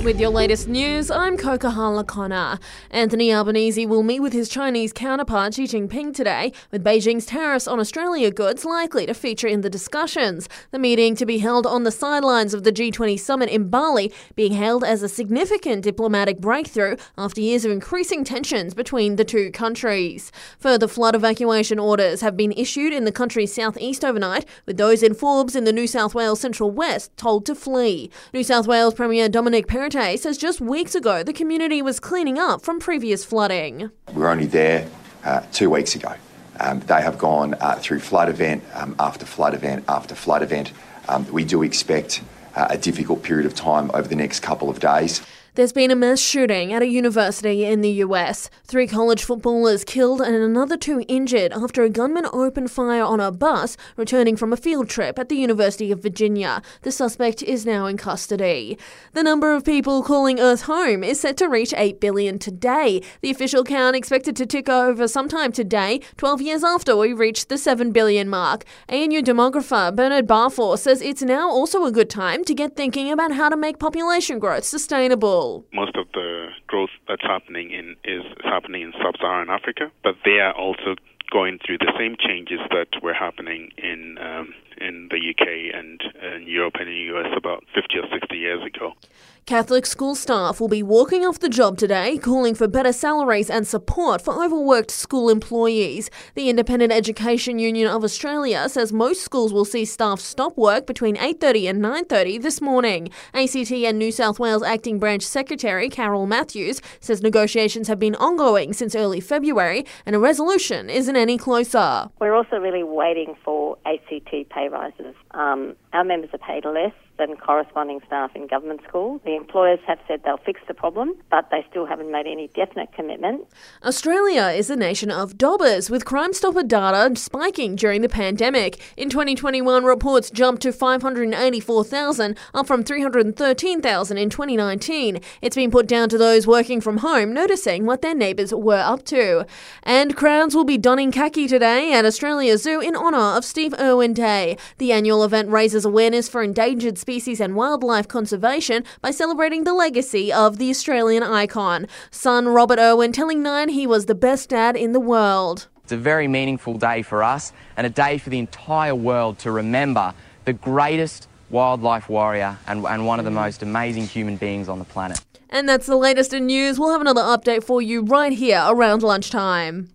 With your latest news, I'm Kokahala Connor. Anthony Albanese will meet with his Chinese counterpart Xi Jinping today, with Beijing's tariffs on Australia goods likely to feature in the discussions. The meeting to be held on the sidelines of the G20 summit in Bali being hailed as a significant diplomatic breakthrough after years of increasing tensions between the two countries. Further flood evacuation orders have been issued in the country's southeast overnight, with those in Forbes in the New South Wales Central West told to flee. New South Wales Premier Dominic Says just weeks ago the community was cleaning up from previous flooding. We were only there uh, two weeks ago. Um, they have gone uh, through flood event um, after flood event after flood event. Um, we do expect uh, a difficult period of time over the next couple of days. There's been a mass shooting at a university in the US. Three college footballers killed and another two injured after a gunman opened fire on a bus returning from a field trip at the University of Virginia. The suspect is now in custody. The number of people calling Earth home is set to reach 8 billion today. The official count expected to tick over sometime today, 12 years after we reached the 7 billion mark. ANU demographer Bernard Balfour says it's now also a good time to get thinking about how to make population growth sustainable. Most of the growth that's happening in is happening in sub-Saharan Africa, but they are also going through the same changes that were happening in um, in the UK and in Europe and in the US about 50 or 60 years ago. Catholic school staff will be walking off the job today, calling for better salaries and support for overworked school employees. The Independent Education Union of Australia says most schools will see staff stop work between 8:30 and 9:30 this morning. ACT and New South Wales Acting Branch Secretary Carol Matthews says negotiations have been ongoing since early February and a resolution isn't any closer. We're also really waiting for ACT pay rises. Um, our members are paid less than corresponding staff in government schools. The employers have said they'll fix the problem, but they still haven't made any definite commitment. Australia is a nation of dobbers, with Crime Stopper data spiking during the pandemic. In 2021, reports jumped to 584,000, up from 313,000 in 2019. It's been put down to those working from home noticing what their neighbours were up to. And crowds will be donning khaki today at Australia Zoo in honour of Steve Irwin Day. The annual event raises awareness for endangered species and wildlife conservation by celebrating the legacy of the Australian icon. Son Robert Irwin telling Nine he was the best dad in the world. It's a very meaningful day for us and a day for the entire world to remember the greatest wildlife warrior and, and one of the most amazing human beings on the planet. And that's the latest in news. We'll have another update for you right here around lunchtime.